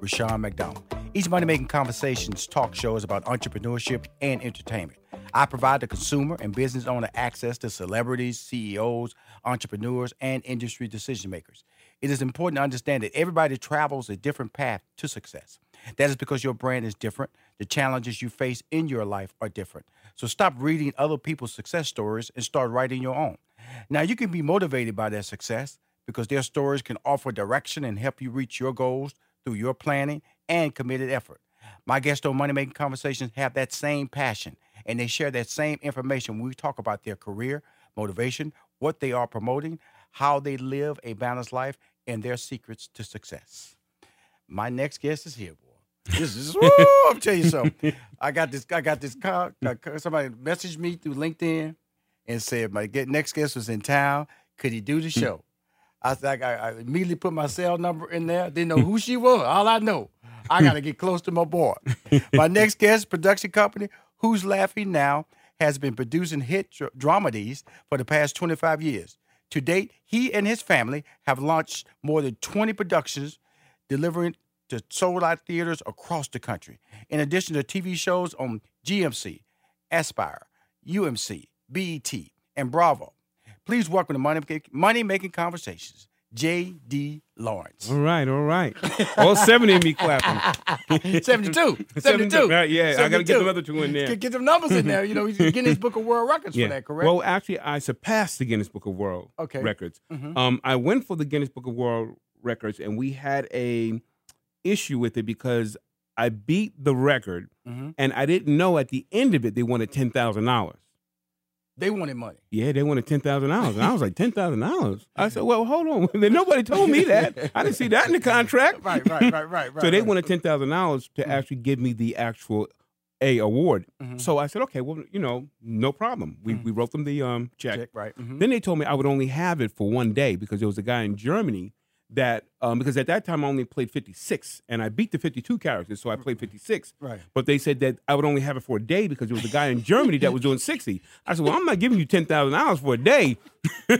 Rushion McDonald. Each Money Making Conversations talk show is about entrepreneurship and entertainment. I provide the consumer and business owner access to celebrities, CEOs, entrepreneurs, and industry decision makers. It is important to understand that everybody travels a different path to success. That is because your brand is different. The challenges you face in your life are different. So stop reading other people's success stories and start writing your own. Now, you can be motivated by their success because their stories can offer direction and help you reach your goals through your planning and committed effort. My guests on Money Making Conversations have that same passion and they share that same information when we talk about their career, motivation, what they are promoting, how they live a balanced life, and their secrets to success. My next guest is here, boy. This is woo, I'm telling you something. I got this. I got this. Car, uh, somebody messaged me through LinkedIn and said my get, next guest was in town. Could he do the hmm. show? I said I, I immediately put my cell number in there. Didn't know who she was. All I know, I got to get close to my boy. my next guest, production company, Who's Laughing Now, has been producing hit dr- dramedies for the past 25 years. To date, he and his family have launched more than 20 productions, delivering to sold out theaters across the country. In addition to TV shows on GMC, Aspire, UMC, BET, and Bravo. Please welcome to Money, Money Making Conversations, J.D. Lawrence. All right, all right. All 70 of me clapping. 72. 72. Right, yeah, I got to get 72. the other two in there. Get, get them numbers in there. You know, he's Guinness Book of World Records for that, correct? Well, actually, I surpassed the Guinness Book of World Okay. Records. Mhm. Um, I went for the Guinness Book of World Records, and we had a issue with it because I beat the record, Mhm. and I didn't know at the end of it they wanted ten thousand dollars. They wanted money. Yeah, they wanted ten thousand dollars, and I was like, ten thousand dollars. I said, well, hold on, Then nobody told me that. I didn't see that in the contract. Right, right, right, right, right. so they right. wanted ten thousand dollars to actually give me the actual a award. Mhm. So I said, okay, well, you know, no problem. We we wrote them the um check. Check, right. mhm. Then they told me I would only have it for one day because there was a guy in Germany that um because at that time I only played fifty six and I beat the fifty two characters, so I played fifty six. Right. But they said that I would only have it for a day because there was a guy in Germany that was doing sixty. I said, well, I'm not giving you ten thousand dollars for a day.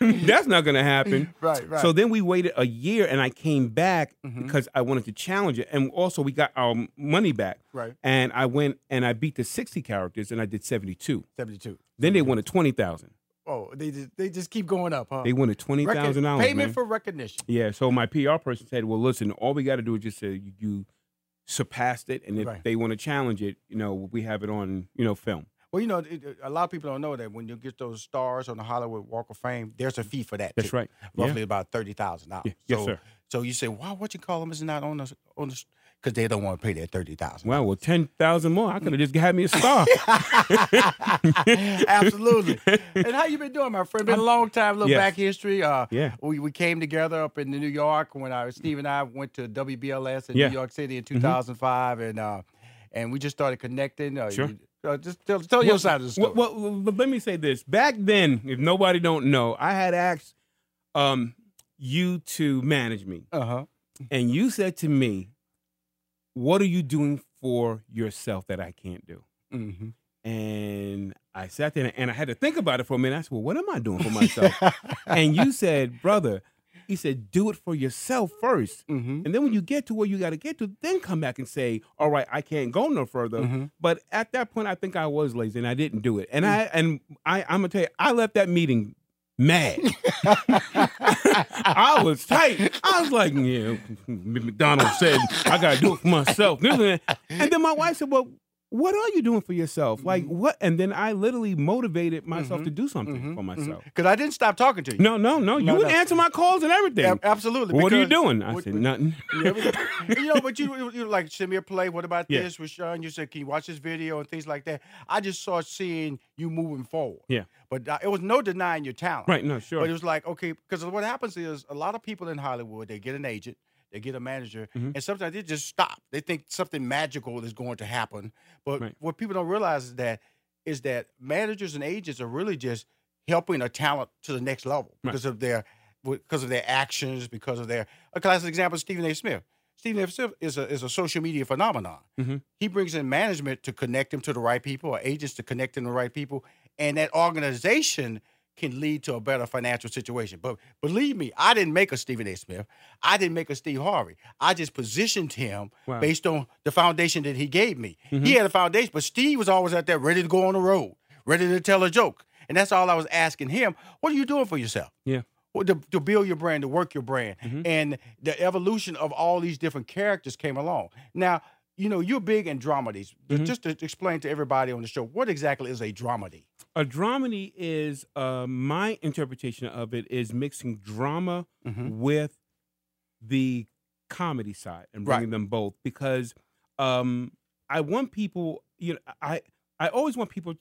That's not gonna happen. Right, right. Mm-hmm. So then we waited a year, and I came back because I wanted to challenge it, and also we got our money back. Right. And I went and I beat the sixty characters, and I did seventy two. 72. Then they wanted twenty thousand. Oh, they just, they just keep going up, huh? They wanted twenty Recon- dollars. Payment man. for recognition. yeah. So my PR person said, "Well, listen, all we got to do is just say you, you surpassed it, and if Right. they want to challenge it, you know, we have it on, you know, film." Well, you know, it- a lot of people don't know that when you get those stars on the Hollywood Walk of Fame, there's a fee for that. That's too. right. Yeah. Roughly about thirty thousand dollars. Yeah. Yes, so, sir. So you say, "Why? What you call them is not on the on the?" Because they don't want to pay that thirty thousand. Well, well, ten thousand more. I could have just had me a star. Absolutely. and how you been doing, my friend? Been a long time. Little Yes. back history. Uh, Yeah. We, we came together up in New York when I Steve and I went to WBLS in Yeah. New York City in 2005, and uh, and we just started connecting. Uh, Sure. you- uh, just tell, tell your side of the story. Well, well, but let me say this. Back then, if nobody don't know, I had asked um, you to manage me, uh huh. and you said to me, "What are you doing for yourself that I can't do?" hmm And I sat there and I had to think about it for a minute. I said, "Well, what am I doing for myself?" and you said, "Brother," he said, "Do it for yourself first. hmm And then when you get to where you got to get to, then come back and say, "All right, I can't go no further." Mhm. But at that point, I think I was lazy and I didn't do it. And Mm. I and I, I'm gonna tell you, I left that meeting mad. I was tight. I was like, "Yeah." McDonald said, "I gotta do it for myself." And then my wife said, "Well." What are you doing for yourself? Like Mm-hmm. what? And then I literally motivated myself to do something for myself. Because I didn't stop talking to you. No, no, no. You No, would no. answer my calls and everything. Yeah, absolutely. What are you doing? I what- said nothing. Yeah, you know, but you, you, you like send me a play. What about Yeah. this, Rushion? You said, can you watch this video and things like that? I just saw seeing you moving forward. Yeah. But uh, it was no denying your talent. Right, no, sure. But it was like, okay, because what happens is a lot of people in Hollywood, they get an agent, they get a manager, Mhm. and sometimes they just stop. They think something magical is going to happen, but Right. what people don't realize is that is that managers and agents are really just helping a talent to the next level Right. because of their because of their actions, because of their a classic example, is Stephen A. Smith. Stephen A. Smith is a is a social media phenomenon. Mhm. He brings in management to connect him to the right people, or agents to connect him to the right people, and that organization can lead to a better financial situation. But believe me, I didn't make a Stephen A. Smith. I didn't make a Steve Harvey. I just positioned him Wow. based on the foundation that he gave me. He mm-hmm. had a foundation, but Steve was always out there ready to go on the road, ready to tell a joke. And that's all I was asking him. What are you doing for yourself? Yeah. Well, to, to build your brand, to work your brand. Mm-hmm. And the evolution of all these different characters came along. Now, you know, you're big in dramedies. Just- mm-hmm. Just to explain to everybody on the show, what exactly is a dramedy? A dramedy is uh, my interpretation of it is mixing drama Mhm. with the comedy side and bringing Right. them both because um, I want people, you know, I I always want people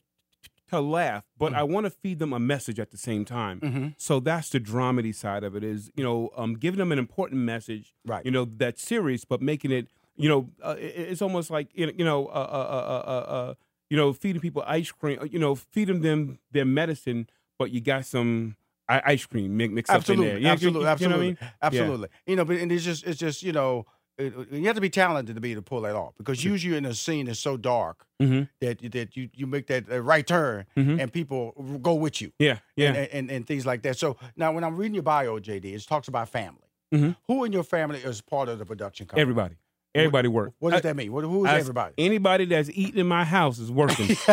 to laugh, but Mm. I want to feed them a message at the same time. Mm-hmm. So that's the dramedy side of it is, you know, um, giving them an important message, Right. you know, that's serious, but making it, you know, uh, it- it's almost like, you know, you know, uh, uh, uh, uh, uh, you know, feeding people ice cream, you know, feeding them their medicine, but you got some ice cream mi- mixed absolutely, up in there. You- you- absolutely, you know I absolutely, mean? absolutely. You know, but and it's just, it's just, you know, it, you have to be talented to be able to pull that off because usually in a scene that's so dark Mhm. that that you you make that right turn Mhm. and people go with you. Yeah, yeah. and, and, and things like that. So now, when I'm reading your bio, JD, it talks about family. Mhm. Who in your family is part of the production company? Everybody. Everybody work. What does I- that mean? What, who is I- everybody? Anybody that's eating in my house is working.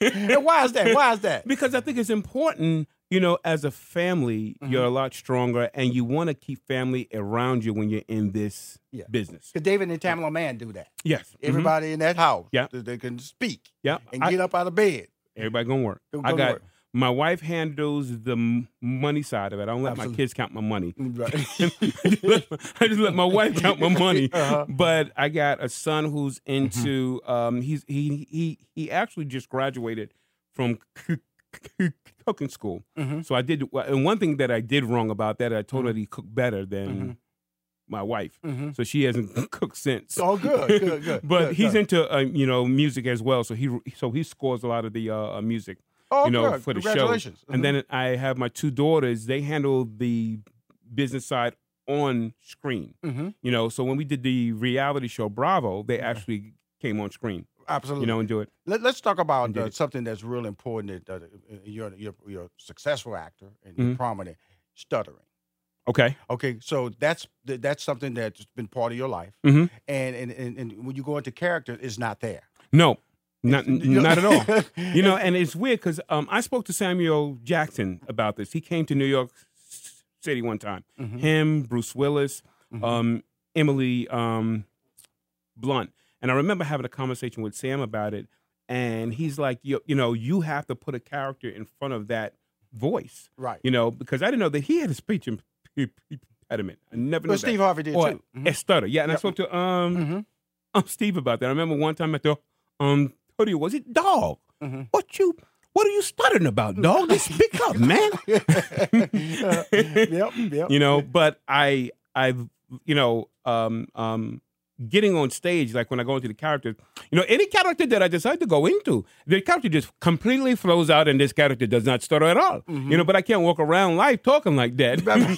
and why is that? Why is that? because I think it's important, you know, as a family, Mm-hmm. you're a lot stronger and you want to keep family around you when you're in this Yeah. business. Because David and Tamela Mann do that. Yes. Mhm. Everybody in that house, Yeah. they, can speak Yeah. and I- get up out of bed. everybody gonna work. Go- I got work. My wife handles the money side of it. I don't let my kids count my money. Right. I just let my wife count my money. Uh-huh. But I got a son who's into um he's he he he actually just graduated from cooking school. Mhm. So I did and one thing that I did wrong about that I told her Mhm. that he cooked better than Mhm. my wife. Mhm. So she hasn't cooked since. Oh, good, good, good. But good, he's good. into uh, you know music as well, so he so he scores a lot of the uh, uh, music oh, you know, good. for the show. Congratulations. And then I have my two daughters. They handle the business side on screen. Mhm. You know, so when we did the reality show Bravo, they actually came on screen. absolutely. You know, and do it. Let, us talk about uh, something that's real important. That uh, you're, you're you're a successful actor and Mhm. you're prominent. Stuttering. Okay. Okay, so that's that's something that's been part of your life, Mhm. and, and and and when you go into character, it's not there. No, not not at all. You know, and it's weird because um, I spoke to Samuel Jackson about this. He came to New York City one time. Mhm. Him, Bruce Willis, Mhm. um, Emily um, Blunt, and I remember having a conversation with Sam about it. And he's like, you, you know, you have to put a character in front of that voice, right. you know, because I didn't know that he had a speech impediment. I never knew But Steve that. Harvey did Or too. Mhm. a stutter. Yeah, and I spoke to um, Mhm. um Steve about that. I remember one time at the um studio, was it dog? Mhm. What you what are you stuttering about, dog? Just speak up, man. yep, yep. you know, but I I've you know, um um getting on stage, like when I go into the character, you know, any character that I decide to go into, the character just completely flows out and this character does not stutter at all. Mm-hmm. You know, but I can't walk around life talking like that. well,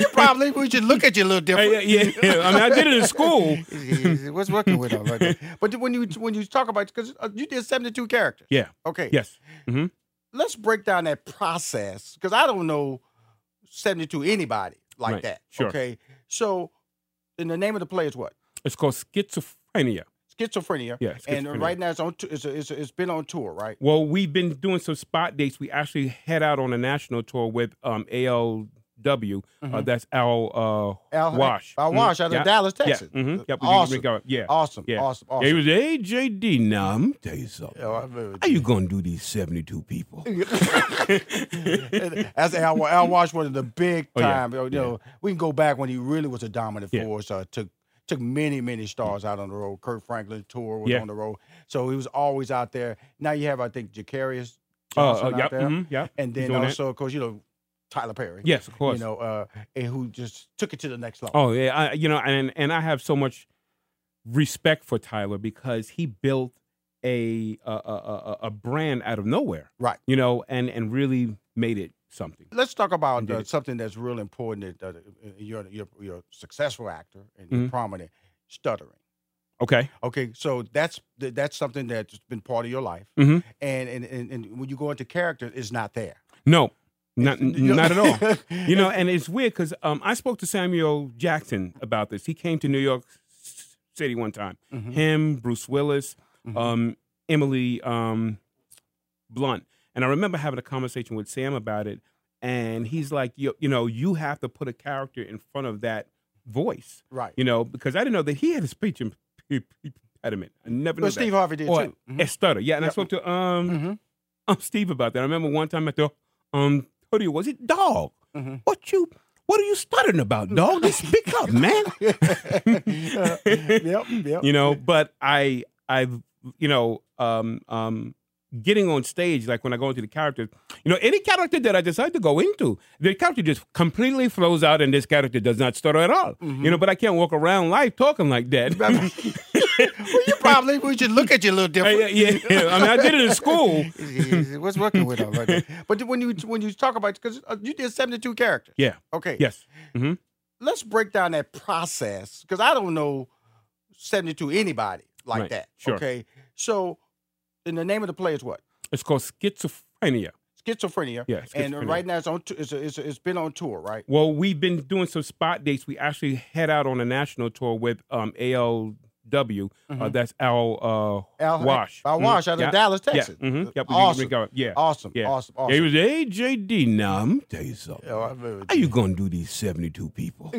you probably we should look at you a little different. yeah, yeah, yeah. I mean, I did it in school. What's working with them? But when you when you talk about because you did seventy two characters. Yeah. Okay. Yes. hmm Let's break down that process because I don't know seventy two anybody like Right. that. Sure. Okay. So, and the name of the play is what? It's called schizophrenia. Schizophrenia. Yeah, And right now it's on. It's, a, it's, a, it's been on tour, right? Well, we've been doing some spot dates. We actually head out on a national tour with um, ALW. Uh, that's Al uh, Mm-hmm. Al Wash. Al Mhm. Wash out of Yeah. Dallas, Texas. Yeah. hmm Yep. we- we Awesome. yeah. Awesome. Yeah. Awesome. Yeah, Awesome. He was, hey, JD, now I'm tell you something. Yeah. How you gonna do these 72 people? That's Al, Al Wash, one of the big Oh, yeah. time. You know, we can go back when he really was a dominant Yeah. force. Uh, took took many many stars out on the road. Kirk Franklin tour was Yeah. on the road, so he was always out there. Now you have, I think, Jacarius Oh, Johnson uh, out yep. there, mhm, yep. and then doing that. also, of course, you know, Tyler Perry. Yes, of course. You know, uh, and who just took it to the next level. Oh yeah, I, you know, and and I have so much respect for Tyler because he built a a, a, a- brand out of nowhere, Right. you know, and and really made it something. Let's talk about uh, something that's real important. That uh, you're, you're you're a successful actor and Mhm. you're prominent. Stuttering. Okay. Okay, so that's that's something that's been part of your life, Mhm. and, and and and when you go into character, it's not there. No, not not at all. You know, and it's weird because um, I spoke to Samuel Jackson about this. He came to New York City one time. Mhm. Him, Bruce Willis, Mhm. um, Emily um, Blunt, and I remember having a conversation with Sam about it. And he's like, you, you know, you have to put a character in front of that voice, right. you know, because I didn't know that he had a speech impediment. I never knew that. But Steve that. Harvey did Or too. Mhm. a stutter. Yeah, and I spoke to um, Mhm. um Steve about that. I remember one time at the um what was it dog? Mhm. What you what are you stuttering about, dog? Just speak up, man. yep, yep. you know, but I I've you know um um getting on stage like when I go into the characters, you know, any character that I decide to go into, the character just completely flows out and this character does not stutter at all. Mm-hmm. You know, but I can't walk around life talking like that. well, you probably we should look at you a little different. yeah, yeah, yeah. I mean, I did it in school. What's working with them? But when you when you talk about because you did seventy two characters. Yeah. Okay. Yes. hmm Let's break down that process because I don't know seventy two anybody like Right, that. sure. Okay. So, and the name of the play is what? It's called schizophrenia. Schizophrenia. Yeah, And right now it's on. t- It's, it's, it's been on tour, right? Well, we've been doing some spot dates. We actually head out on a national tour with um, ALW. Uh, that's Al uh, Al Wash. Al Mhm. Wash out Yeah. of Dallas, Yeah. Texas. mhm. Yep. we- we Awesome. Yeah. Awesome. Yeah. Awesome. Yeah, Awesome. He was AJD. Now I'm gonna tell you something. Yeah, I How you gonna do these seventy-two people?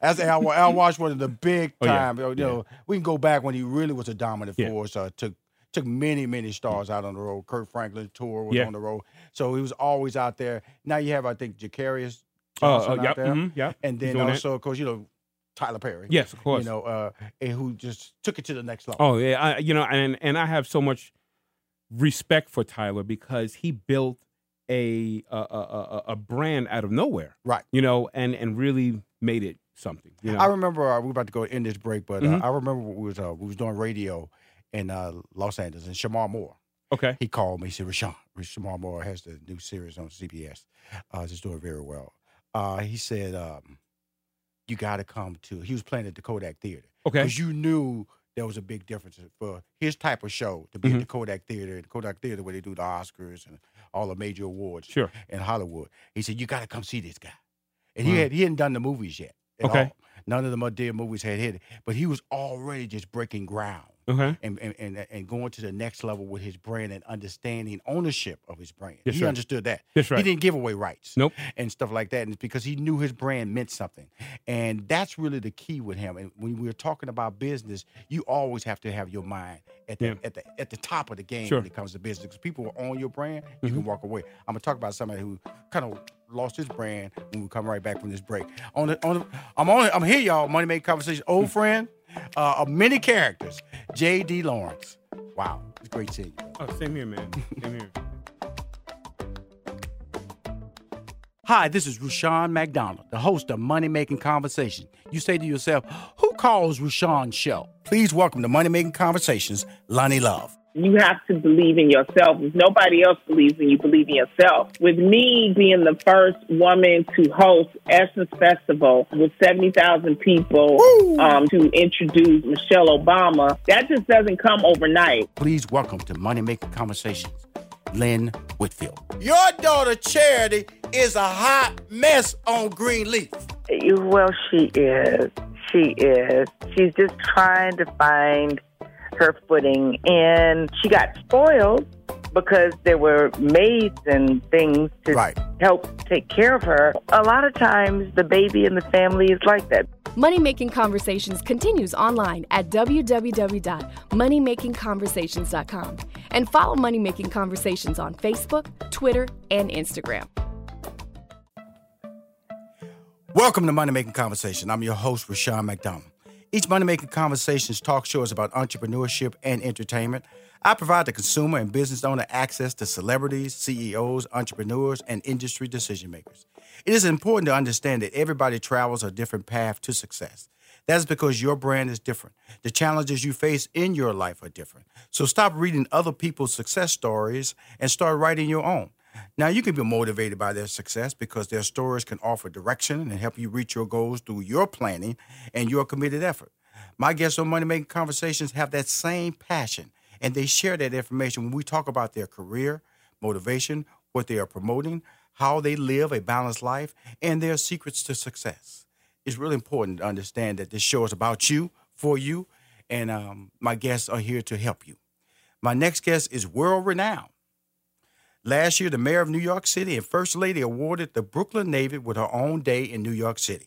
That's Al, Al Wash, one of the big time. Oh, yeah. You know, we can go back when he really was a dominant Yeah. force. Uh, took took many many stars out on the road. Kirk Franklin tour was Yeah. on the road, so he was always out there. Now you have, I think, Jacarius Uh, Johnson uh, out yep. there, mhm, yep. and then Doing that. also, of course, you know, Tyler Perry. Yes, of course. You know, uh, and who just took it to the next level. Oh yeah, I, you know, and and I have so much respect for Tyler because he built a a, a, a- a brand out of nowhere, Right. You know, and and really made it something. You know, I remember uh, we were about to go in this break, but uh, I remember we was uh, we was doing radio in uh, Los Angeles, and Shemar Moore. okay, He called me. He said, Rushion, Shemar Moore has the new series on CBS. Uh, just doing very well. Uh, he said, um, you got to come to, he was playing at the Kodak Theater. okay, Because you knew there was a big difference for his type of show to be Mm-hmm. at the Kodak Theater, the Kodak Theater where they do the Oscars and all the major awards sure, in Hollywood. He said, you got to come see this guy. And he, had, he hadn't done the movies yet. Okay. all. None of the dead movies had hit it. But he was already just breaking ground okay, and, and, and, and going to the next level with his brand and understanding ownership of his brand. That's he right. understood that. that's right. He didn't give away rights Nope. and stuff like that. And it's because he knew his brand meant something. And that's really the key with him. And when we're talking about business, you always have to have your mind at the Yeah. at the at the top of the game Sure. when it comes to business. Because people are on your brand, you Mhm. can walk away. I'm gonna talk about somebody who kind of lost his brand when we come right back from this break. On the, on the, I'm on I'm here, y'all. Money Making Conversation. Old friend uh, of many characters, J.D. Lawrence. Wow, it's great seeing you. Oh, same here, man. Same here. Hi, this is Rushion McDonald, the host of Money Making Conversation. You say to yourself, who calls Rushion's show? Please welcome to Money Making Conversations, Loni Love. You have to believe in yourself. If nobody else believes in you, believe in yourself. With me being the first woman to host Essence Festival with 70,000 people um, to introduce Michelle Obama, that just doesn't come overnight. Please welcome to Money Making Conversations, Lynn Whitfield. Your daughter Charity is a hot mess on Greenleaf. Well, she is. She is. She's just trying to find her footing, and she got spoiled because there were maids and things to Right. help take care of her. A lot of times, the baby in the family is like that. Money Making Conversations continues online at www.moneymakingconversations.com and follow Money Making Conversations on Facebook, Twitter, and Instagram. Welcome to Money Making Conversation. I'm your host, Rushion McDonald. Each Money Making Conversations talk show is about entrepreneurship and entertainment. I provide the consumer and business owner access to celebrities, CEOs, entrepreneurs, and industry decision makers. It is important to understand that everybody travels a different path to success. That's because your brand is different. The challenges you face in your life are different. So stop reading other people's success stories and start writing your own. Now, you can be motivated by their success because their stories can offer direction and help you reach your goals through your planning and your committed effort. My guests on Money Making Conversations have that same passion, and they share that information when we talk about their career, motivation, what they are promoting, how they live a balanced life, and their secrets to success. It's really important to understand that this show is about you, for you, and um, my guests are here to help you. My next guest is world renowned. Last year, the mayor of New York City and First Lady awarded the Brooklyn Navy with her own day in New York City.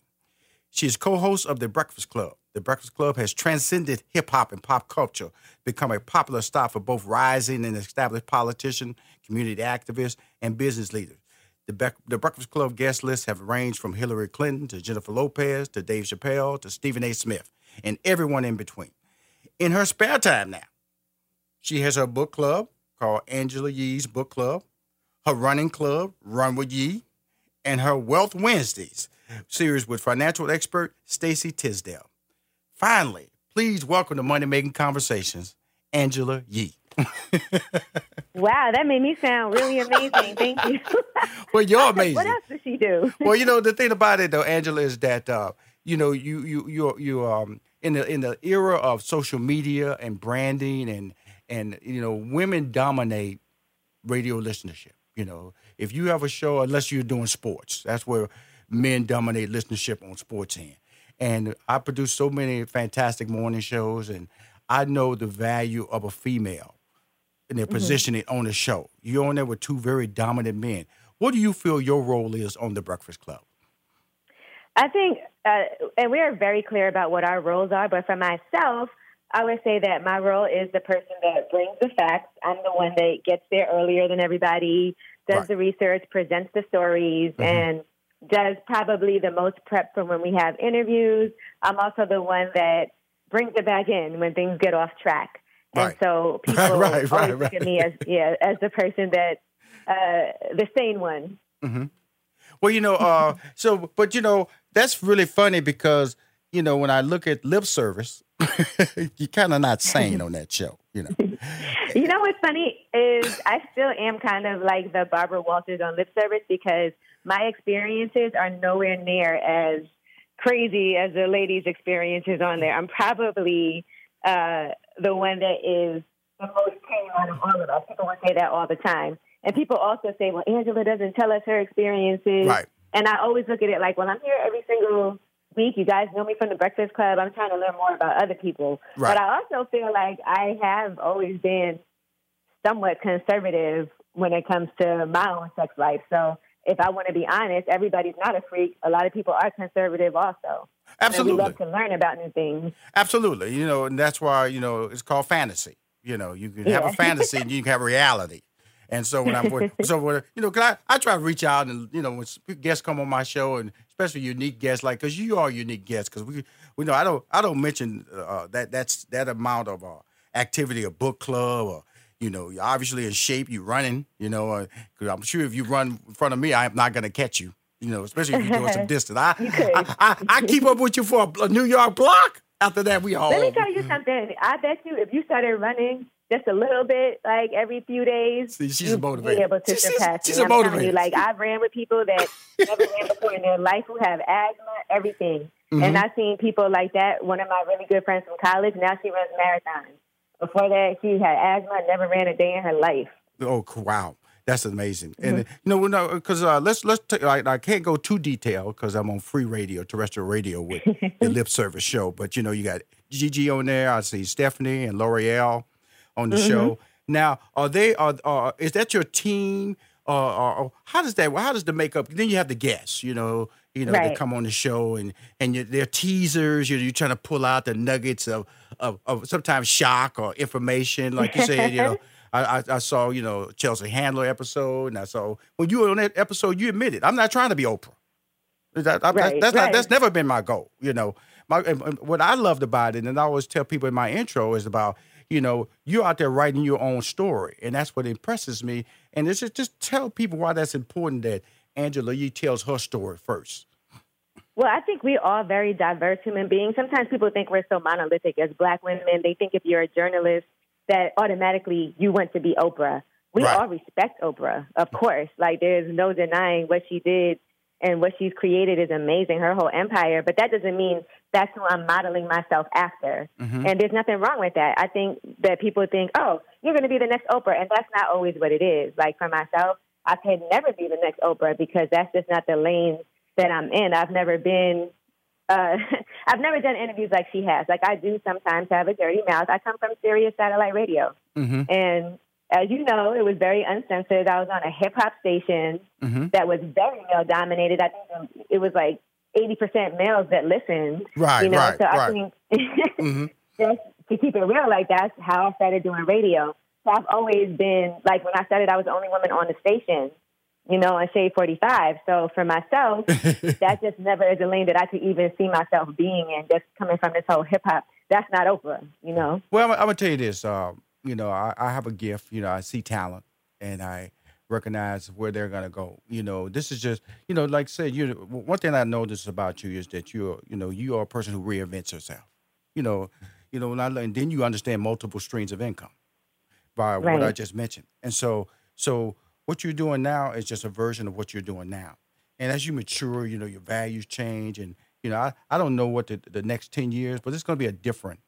She is co host of The Breakfast Club. The Breakfast Club has transcended hip hop and pop culture, become a popular stop for both rising and established politicians, community activists, and business leaders. The, Be- the Breakfast Club guest lists have ranged from Hillary Clinton to Jennifer Lopez to Dave Chappelle to Stephen A. Smith and everyone in between. In her spare time now, she has her book club called Angela Yee's Book Club, her running club, Run with Yee, and her Wealth Wednesdays series with financial expert Stacey Tisdale. Finally, please welcome to Money Making Conversations, Angela Yee. Wow, that made me sound really amazing. Thank you. Well, you're amazing. what else does she do? well, you know the thing about it though, Angela, is that uh, you know you you you you um in the in the era of social media and branding and and you know women dominate radio listenership. You know, if you have a show, unless you're doing sports, that's where men dominate listenership on sports end. And I produce so many fantastic morning shows, and I know the value of a female in their positioning on the show. You're on there with two very dominant men. What do you feel your role is on the Breakfast Club? I think, uh, and we are very clear about what our roles are, but for myself, I would say that my role is the person that brings the facts. I'm the one that gets there earlier than everybody, does Right. the research, presents the stories, and does probably the most prep for when we have interviews. I'm also the one that brings it back in when things get off track. And so people Right, always right, look right. at me as yeah as the person that uh, the sane one. Well, you know, uh, so but you know that's really funny because you know when I look at lip service, you're kind of not sane on that show. You know, You know what's funny is I still am kind of like the Barbara Walters on lip service because my experiences are nowhere near as crazy as the ladies' experiences on there. I'm probably uh, the one that is the most tame out of all of us. People would say that all the time. And people also say, well, Angela doesn't tell us her experiences. Right. And I always look at it like, well, I'm here every single week. You guys know me from the Breakfast Club. I'm trying to learn more about other people. Right. But I also feel like I have always been somewhat conservative when it comes to my own sex life. So if I want to be honest, everybody's not a freak. A lot of people are conservative also. Absolutely. And we love to learn about new things. absolutely. You know, and that's why you know it's called fantasy. You know, you can have a fantasy and you can have reality. And so when I'm so when, you know, 'cause I, I try to reach out and you know when guests come on my show and especially unique guests like because you are unique guests because we we know I don't I don't mention uh, that that's that amount of uh, activity or book club or you know you're obviously in shape you running you know uh, 'cause I'm sure if you run in front of me I'm not gonna catch you you know especially if you're doing some distance I. I, I I keep up with you for a, a New York block after that we all Let me tell you something. I bet you if you started running just a little bit, like every few days, See, she's a motivator. be able to She's- she's- surpass she's me. a telling you, motivator. like I've ran with people that never ran before in their life who have asthma, everything. Mm-hmm. And I've seen people like that. One of my really good friends from college, now she runs marathons. Before that, she had asthma, never ran a day in her life. Oh wow, that's amazing. And uh, you know, no, because uh, let's let's take. I, I can't go too detailed because I'm on free radio, terrestrial radio with the lip service show. But you know, you got Gigi on there. I see Stephanie and L'Oreal on the show. Now, are they? Are, are is that your team? Uh, or, or how does that? How does the makeup? Then you have the guests. You know, you know, they come on the show and and you, they're teasers. You know, you're trying to pull out the nuggets of of, of sometimes shock or information, like you said. You know. I, I, I saw, you know, Chelsea Handler episode, and I saw when you were on that episode, you admitted I'm not trying to be Oprah. That, I- Right, that's not, right. that's never been my goal, you know. my, what I loved about it, and I always tell people in my intro, is about you know you're out there writing your own story, and that's what impresses me. And it's just just tell people why that's important that Angela Yee tells her story first. Well, I think we're very diverse human beings. Sometimes people think we're so monolithic as black women. They think if you're a journalist that automatically you want to be Oprah. We Right. all respect Oprah, of course. Like there's no denying what she did and what she's created is amazing, her whole empire. But that doesn't mean that's who I'm modeling myself after. And there's nothing wrong with that. I think that people think, oh, you're going to be the next Oprah. And that's not always what it is. Like for myself, I could never be the next Oprah because that's just not the lane that I'm in. I've never been uh, I've never done interviews like she has. Like I do sometimes have a dirty mouth. I come from Sirius Satellite Radio, Mm-hmm. and as you know, it was very uncensored. I was on a hip hop station Mm-hmm. that was very male dominated. I think it was like eighty percent males that listened. Right, you know, right, so I right. think Mm-hmm. just to keep it real, like that's how I started doing radio. So I've always been like when I started, I was the only woman on the station, you know, on Shade Forty Five. So for myself, that just never is a lane that I could even see myself being in. Just coming from this whole hip hop, that's not Oprah, you know. Well, I'm, I'm gonna tell you this. Um, you know, I, I have a gift. You know, I see talent, and I recognize where they're gonna go. You know, this is just, you know, like I said, you. One thing I noticed about you is that you're, you know, you are a person who reinvents herself. You know, you know, and, I, and then you understand multiple streams of income by what I just mentioned. And so, so what you're doing now is just a version of what you're doing now. And as you mature, you know, your values change, and you know, I, I don't know what the, the next ten years, but it's going to be a different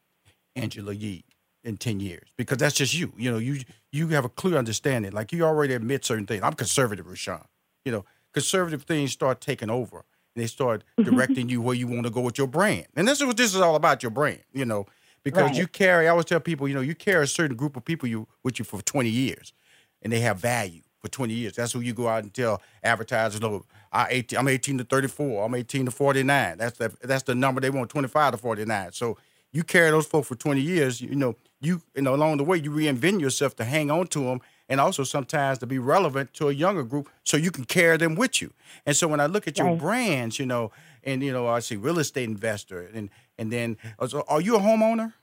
Angela Yee in 10 years because that's just you. You know, you you have a clear understanding. Like you already admit certain things. I'm conservative, Rushion. You know, conservative things start taking over and they start directing you where you want to go with your brand. And this is what this is all about, your brand, you know, because Right. you carry, I always tell people, you know, you carry a certain group of people you with you for 20 years and they have value for 20 years. That's who you go out and tell advertisers, no, I 18, I'm 18 to 34, I'm 18 to 49. That's the that's the number they want, 25 to 49. So you carry those folks for 20 years, you know, you, you know, along the way, you reinvent yourself to hang on to them and also sometimes to be relevant to a younger group so you can carry them with you. And so when I look at your Right. brands, you know, and, you know, I see real estate investor and, and then, so are you a homeowner?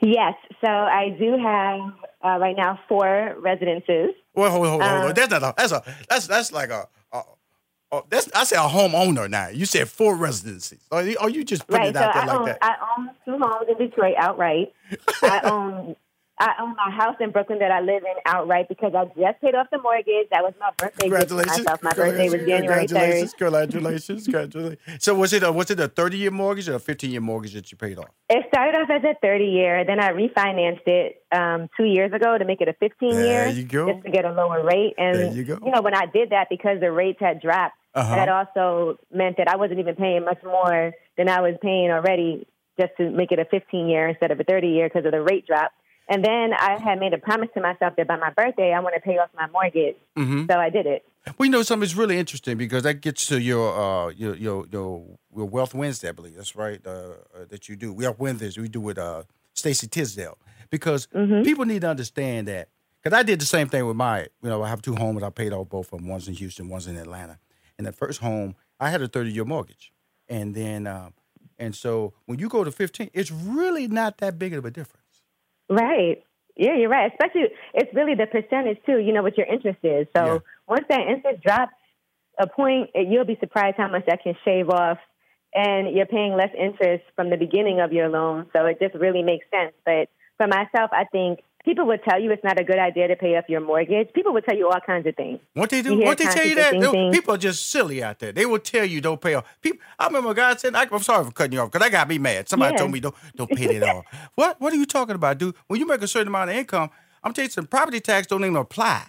Yes, so I do have uh, right now four residences. Well, hold, hold, hold, Um, hold. That's not a, that's a, that's, that's like a, a, a that's, I say a homeowner now. You said four residencies. Are you, are you just putting Right, it so out there I like own that? I own two homes in Detroit outright. I own I own my house in Brooklyn that I live in outright because I just paid off the mortgage. That was my birthday Congratulations! myself. My birthday was January Congratulations! third. Congratulations! Congratulations! So was it a, was it a thirty year mortgage or a fifteen year mortgage that you paid off? It started off as a 30 year, then I refinanced it um, two years ago to make it a 15 year, you go. just to get a lower rate. And There you go. You know, when I did that, because the rates had dropped, Uh-huh. that also meant that I wasn't even paying much more than I was paying already, just to make it a 15 year instead of a 30 year because of the rate drop. And then I had made a promise to myself that by my birthday I want to pay off my mortgage, Mm-hmm. so I did it. Well, you know something that's really interesting because that gets to your uh your your your, your Wealth Wednesday, I believe that's right. Uh, uh, that you do We Wealth Wednesdays. We do with uh Stacey Tisdale because people need to understand that because I did the same thing with my you know I have two homes I paid off both of them. One's in Houston, one's in Atlanta. And the first home I had a thirty year mortgage, and then um, and so when you go to fifteen, it's really not that big of a difference. Right. Yeah, you're right. Especially, it's really the percentage too. You know what your interest is. So Yeah. once that interest drops a point, you'll be surprised how much that can shave off, and you're paying less interest from the beginning of your loan. So it just really makes sense. But for myself, I think people would tell you it's not a good idea to pay off your mortgage. People would tell you all kinds of things. What they do? What they tell you that? They- people are just silly out there. They will tell you don't pay off. People, I remember a guy saying, I, "I'm sorry for cutting you off because I got me mad." Somebody Yeah. told me don't don't pay that off. What What are you talking about, dude? When you make a certain amount of income, I'm telling you, some property tax don't even apply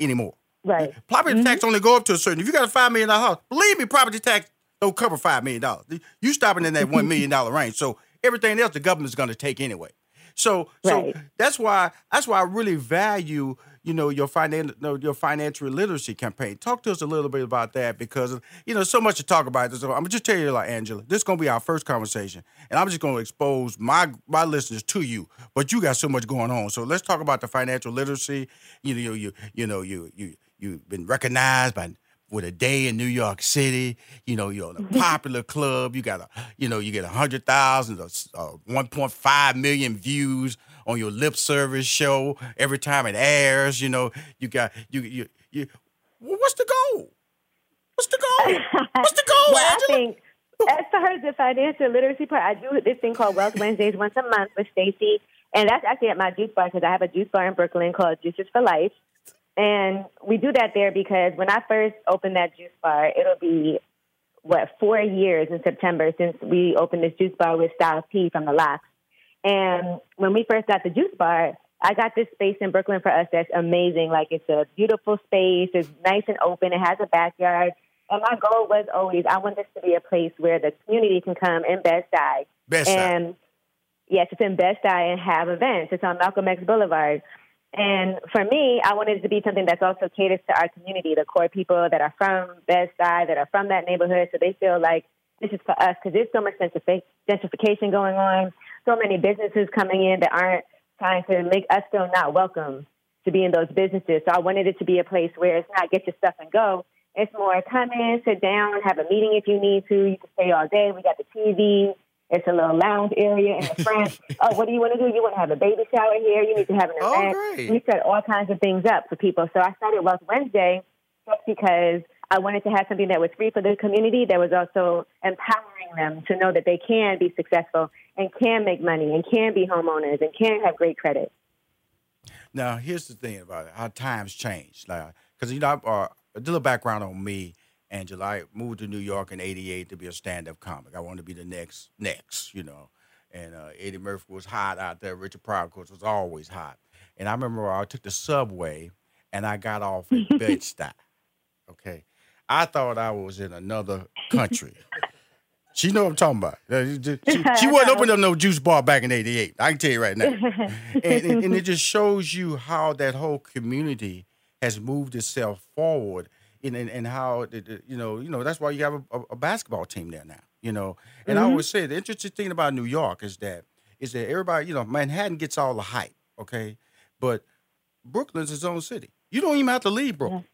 anymore. Right. Property mm-hmm. tax only go up to a certain. If you got a five million dollar house, believe me, property tax don't cover five million dollars. You stopping in that one million dollar range. So everything else the government's going to take anyway. So so that's why that's why I really value you know your financial your financial literacy campaign. Talk to us a little bit about that because you know so much to talk about. So I'm gonna just tell you like Angela, this is gonna be our first conversation, and I'm just gonna expose my my listeners to you. But you got so much going on, so let's talk about the financial literacy. You know you you know you you you've been recognized by with a day in New York City. You know, you're in a popular club. You got a, you know, you get a hundred thousand or uh, one point five million views on your lip service show every time it airs. You know, you got you you you. What's the goal? What's the goal? What's the goal, well, Angela? I think as far as the financial literacy part, I do this thing called Wealth Wednesdays once a month with Stacey, and that's actually at my juice bar because I have a juice bar in Brooklyn called Juices for Life, and we do that there because when I first opened that juice bar, it'll be what four years in September since we opened this juice bar with Styles P from the LOX, and when we first got the juice bar. I got this space in Brooklyn for us that's amazing. Like it's a beautiful space. It's nice and open. It has a backyard. And my goal was always I want this to be a place where the community can come in. Best side. And yes, it's in Bed-Stuy and have events. It's on Malcolm X Boulevard. And for me, I wanted it to be something that's also caters to our community, the core people that are from Bed-Stuy, that are from that neighborhood, so they feel like this is for us because there's so much gentrification going on, so many businesses coming in that aren't trying to make us feel not welcome to be in those businesses. So I wanted it to be a place where it's not get your stuff and go. It's more come in, sit down, have a meeting if you need to. You can stay all day. We got the TV. It's a little lounge area in the front. oh, what do you want to do? You want to have a baby shower here? You need to have an Oh, event. great. We set all kinds of things up for people. So I started Wealth Wednesday just because I wanted to have something that was free for the community that was also empowering them to know that they can be successful and can make money and can be homeowners and can have great credit. Now, here's the thing about it: how times change. Like, because you know, uh, a little background on me, Angela. I moved to New York in '88 to be a stand-up comic. I wanted to be the next, next, you know. And uh, Eddie Murphy was hot out there. Richard Pryor, of course, was always hot. And I remember I took the subway and I got off at Bed-Stuy. Okay, I thought I was in another country. She know what I'm talking about. She, she wasn't opening up no juice bar back in '88. I can tell you right now. and, and, and it just shows you how that whole community has moved itself forward, and and, and how you know you know that's why you have a, a basketball team there now. You know, and I mm-hmm. always say the interesting thing about New York is that is that everybody you know Manhattan gets all the hype, okay, but Brooklyn's its own city. You don't even have to leave Brooklyn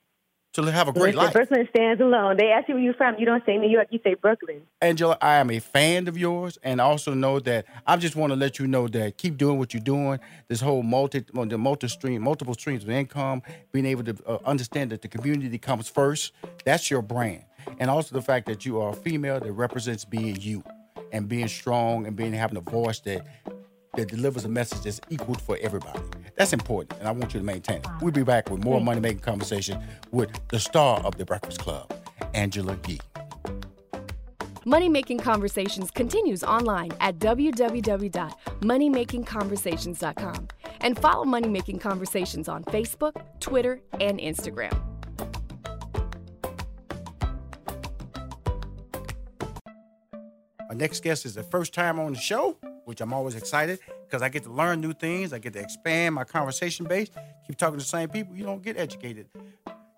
to have a great Listen, life. Brooklyn stands alone. They ask you where you're from. You don't say New York. You say Brooklyn. Angela, I am a fan of yours, and also know that I just want to let you know that keep doing what you're doing. This whole multi, the multi stream, multiple streams of income, being able to uh, understand that the community comes first. That's your brand, and also the fact that you are a female that represents being you, and being strong, and being having a voice that that delivers a message that's equal for everybody. That's important, and I want you to maintain it. We'll be back with more money making conversation with the star of the Breakfast Club, Angela Yee. Money Making Conversations continues online at www.moneymakingconversations.com and follow Money Making Conversations on Facebook, Twitter, and Instagram. Our next guest is the first time on the show, which I'm always excited because I get to learn new things. I get to expand my conversation base. Keep talking to the same people. You don't get educated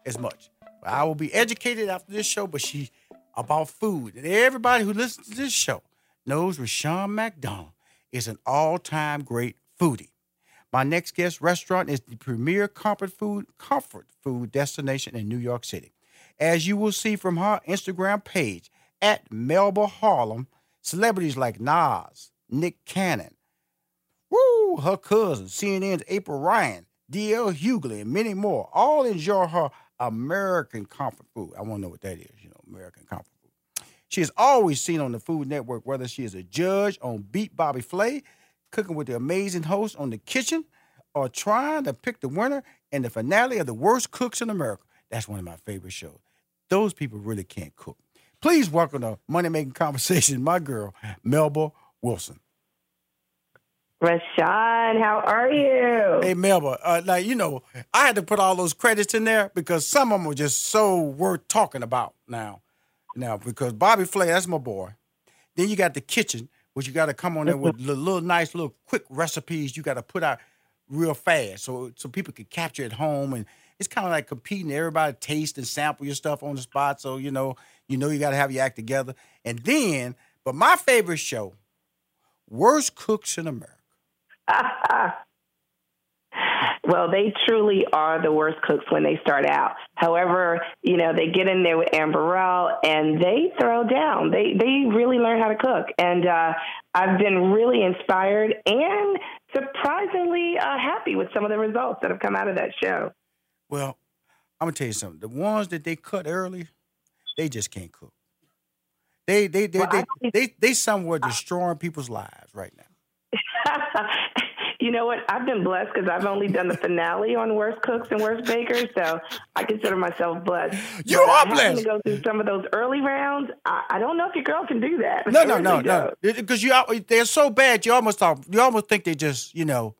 as much. But I will be educated after this show, but she about food. And everybody who listens to this show knows Rushion McDonald is an all-time great foodie. My next guest restaurant is the premier comfort food comfort food destination in New York City. As you will see from her Instagram page at Melba Harlem, celebrities like Nas, Nick Cannon, woo, her cousin, CNN's April Ryan, D.L. Hughley, and many more all enjoy her American comfort food. I want to know what that is, you know, American comfort food. She is always seen on the Food Network, whether she is a judge on Beat Bobby Flay, cooking with the amazing host on The Kitchen, or trying to pick the winner in the finale of The Worst Cooks in America. That's one of my favorite shows. Those people really can't cook. Please welcome to Money Making Conversation, my girl, Melba Wilson. Rushion, how are you? Hey, Melba, uh, now, you know, I had to put all those credits in there because some of them were just so worth talking about now. Now, because Bobby Flay, that's my boy. Then you got the kitchen, which you got to come on there with little, little nice little quick recipes you got to put out real fast so so people can capture it home and it's kind of like competing everybody taste and sample your stuff on the spot so you know you know you got to have your act together and then but my favorite show worst cooks in america Well, they truly are the worst cooks when they start out. However, you know, they get in there with Anne Burrell and they throw down. They they really learn how to cook. And uh, I've been really inspired and surprisingly uh, happy with some of the results that have come out of that show. Well, I'm gonna tell you something. The ones that they cut early, they just can't cook. They they they Well, they, I think- they, they somewhere destroying people's lives right now. you know what? I've been blessed because I've only done the finale on Worst Cooks and Worst Bakers, so I consider myself blessed. You But are blessed. To go through some of those early rounds, I, I don't know if your girl can do that. No, no, no, no. Because you they're so bad, you almost thought, you almost think they just, you know,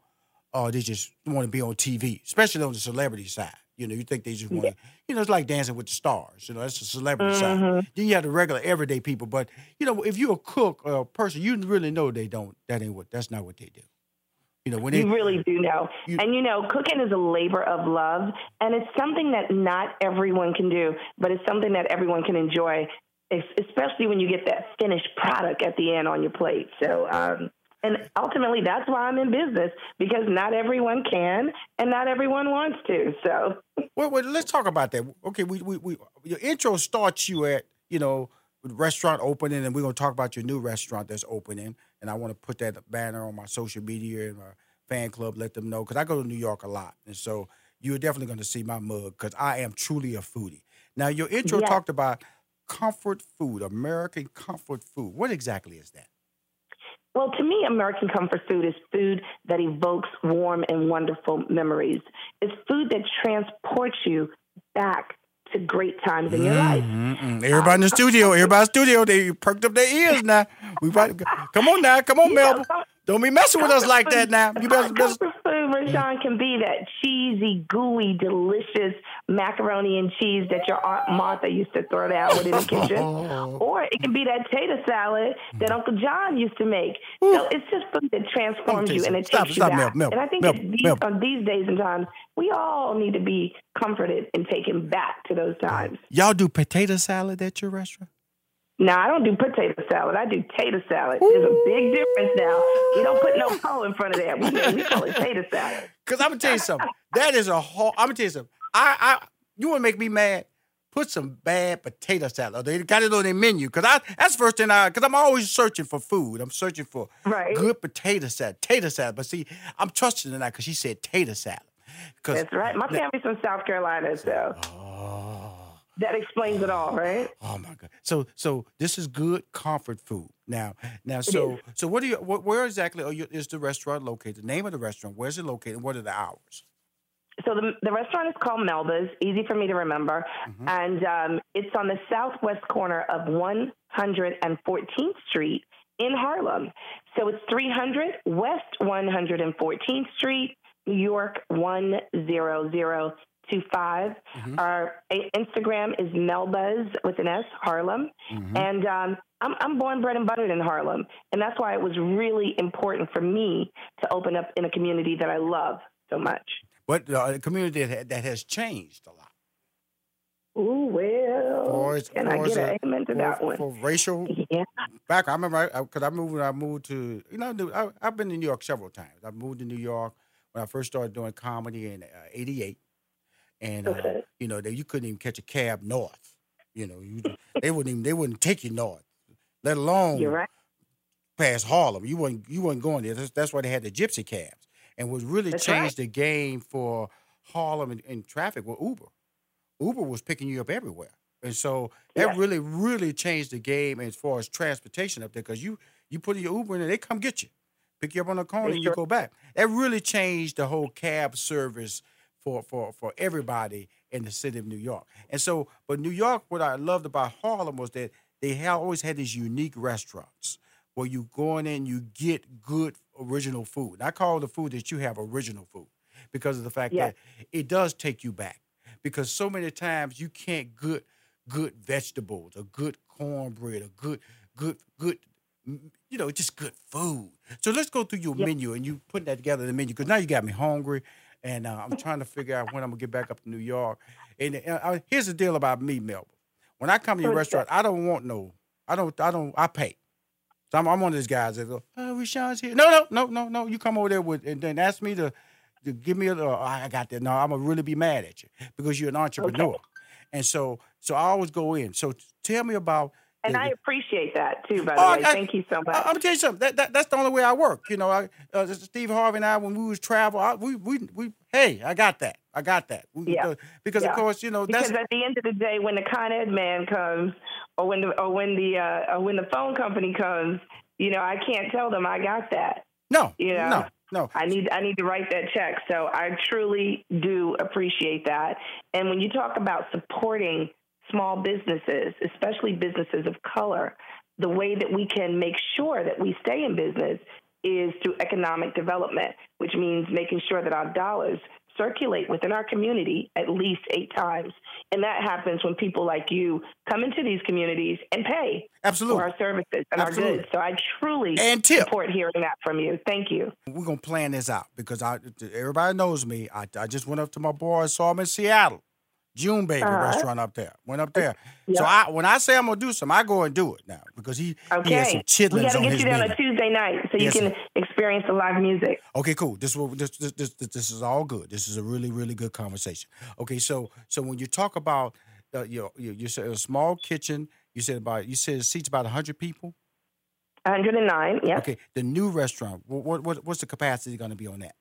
oh, they just want to be on TV, especially on the celebrity side. You know, you think they just want to, you know, it's like Dancing with the Stars. You know, that's the celebrity Mm-hmm. side. Then you have the regular everyday people, but you know, if you're a cook or a person, you really know they don't. That ain't what. That's not what they do. You know, when they You really do know. You- and you know, cooking is a labor of love, and it's something that not everyone can do, but it's something that everyone can enjoy, especially when you get that finished product at the end on your plate. So, um, and ultimately, that's why I'm in business because not everyone can, and not everyone wants to. So, Well, well, let's talk about that. Okay, we, we, we your intro starts you at you know with restaurant opening, and we're gonna talk about your new restaurant that's opening. And I want to put that banner on my social media and my fan club, let them know because I go to New York a lot, and so you're definitely gonna see my mug because I am truly a foodie. Now, your intro Yeah. talked about comfort food, American comfort food. What exactly is that? Well, to me, American comfort food is food that evokes warm and wonderful memories. It's food that transports you back to great times in your life. Mm-mm. Everybody in the studio, everybody in the studio, they perked up their ears now. We to, come on now, come on, Melba. Don't be messing with us like that now. You better, better Food, can be that cheesy, gooey, delicious macaroni and cheese that your Aunt Martha used to throw down with in the kitchen. Or it can be that tater salad that mm. Uncle John used to make. So it's just food that transforms you and it something. takes Stop, you stop, back. Mel, Mel, and I think Mel, that these, Mel. on these days and times, we all need to be comforted and taken back to those times. Y'all do potato salad at your restaurant? Now I don't do potato salad. I do tater salad. There's a big difference now. We don't put no po in front of that. We, we call it tater salad. Because I'm gonna tell you something. That is a whole. I'm gonna tell you something. I, I, you want to make me mad? Put some bad potato salad. They got it on their menu. Cause I, that's the first thing I. Cause I'm always searching for food. I'm searching for Right. good potato salad, tater salad. But see, I'm trusting in that because she said tater salad. That's right. My family's from South Carolina, so oh. That explains it all, right? Oh my god! So so this is good comfort food. Now now so so what do you what, where exactly are you, is the restaurant located? The name of the restaurant? Where's it located? What are the hours? So the, the restaurant is called Melba's, easy for me to remember, Mm-hmm. and um, it's on the southwest corner of 114th Street in Harlem. So it's 300 West 114th Street, New York 10025. Mm-hmm. Our Instagram is Melba's with an S, Harlem, Mm-hmm. and um, I'm, I'm born, bred, and buttered in Harlem, and that's why it was really important for me to open up in a community that I love so much. But uh, a community that, that has changed a lot. Ooh, well, can I get a- amen to for, that one? for racial Yeah. back. I remember because I, moved. when I moved to you know I, I've been to New York several times. I moved to New York when I first started doing comedy in '88, and uh, you know they, you couldn't even catch a cab north. You know you, they wouldn't even they wouldn't take you north, let alone right. past Harlem. You wasn't you wasn't going there. That's, that's why they had the gypsy cabs. And what really That's changed the game for Harlem and, and traffic was Uber. Uber was picking you up everywhere. And so that Yeah. really, really changed the game as far as transportation up there because you you put your Uber in and they come get you. Pick you up on the corner and you go back. That really changed the whole cab service for, for, for everybody in the city of New York. And so, but New York, what I loved about Harlem was that they had, always had these unique restaurants where you go in and you get good original food. I call the food that you have original food because of the fact Yeah. that it does take you back. Because so many times you can't good good vegetables, a good cornbread, a good good good you know, just good food. So let's go through your menu and you putting that together the menu because now you got me hungry, and uh, I'm trying to figure out when I'm gonna get back up to New York. And uh, uh, here's the deal about me, Melba. When I come to your restaurant, I don't want no, I don't, I don't, I pay. So I'm, I'm one of these guys that go, oh, Rushion's here. No, no, no, no, no. You come over there with and then ask me to give me a. Uh, I got that. No, I'm gonna really be mad at you because you're an entrepreneur, and so so I always go in. So tell me about. And I appreciate that too, by the Oh, way. I- Thank you so much. I, am gonna tell you something. That, that, that's the only way I work. You know, I, uh, Steve Harvey and I, when we was travel, I, we, we, we, hey, I got that. I got that. We, Yeah. uh, because Yeah. of course, you know, because that's at the end of the day, when the Con Ed man comes, or when the or when the uh, or when the phone company comes, you know, I can't tell them I got that. no, You know, no, no. I need I need to write that check. So I truly do appreciate that. And when you talk about supporting small businesses, especially businesses of color, the way that we can make sure that we stay in business is through economic development, which means making sure that our dollars circulate within our community at least eight times. And that happens when people like you come into these communities and pay Absolutely. for our services and our goods. So I truly And tip. support hearing that from you. Thank you. We're gonna plan this out because I everybody knows me. I, I just went up to my boy, saw him in Seattle, June Baby Uh-huh. restaurant up there. Went up there. Yeah. So I when I say I'm gonna do something, I go and do it now because he he has some Okay. We got to get you there on a Tuesday night so Yes, you can sir. experience the live music. Okay, cool. This is this, this this this is all good. This is a really really good conversation. Okay, so so when you talk about uh, you you you said a small kitchen, you said about you said it seats about hundred people. 109, Yeah. Okay, the new restaurant. What, what what's the capacity going to be on that?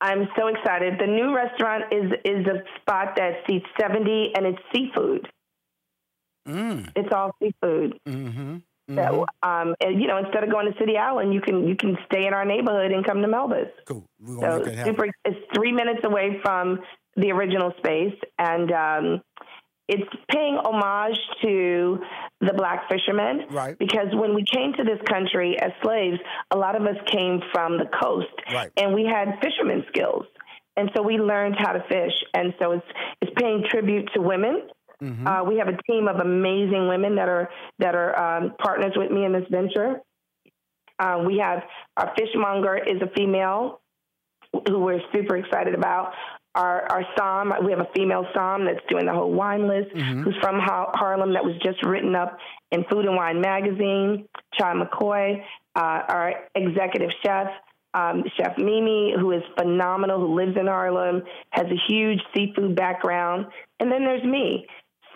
I'm so excited. The new restaurant is is a spot that seats 70 and it's seafood. Mm. It's all seafood. Mm-hmm. So, um, and, you know, instead of going to City Island, you can you can stay in our neighborhood and come to Melba's. Cool. So make that happen. super. It's three minutes away from the original space, and um, it's paying homage to the black fishermen. Right. Because when we came to this country as slaves, a lot of us came from the coast, Right. and we had fishermen skills, and so we learned how to fish. And so it's it's paying tribute to women. Mhm. Uh, we have a team of amazing women that are that are um, partners with me in this venture. Uh, we have our fishmonger is a female who we're super excited about. Our our somm, we have a female somm that's doing the whole wine list, Mhm. who's from Har- Harlem, that was just written up in Food and Wine magazine. Chai McCoy, uh, our executive chef, um, Chef Mimi, who is phenomenal, who lives in Harlem, has a huge seafood background, and then there's me.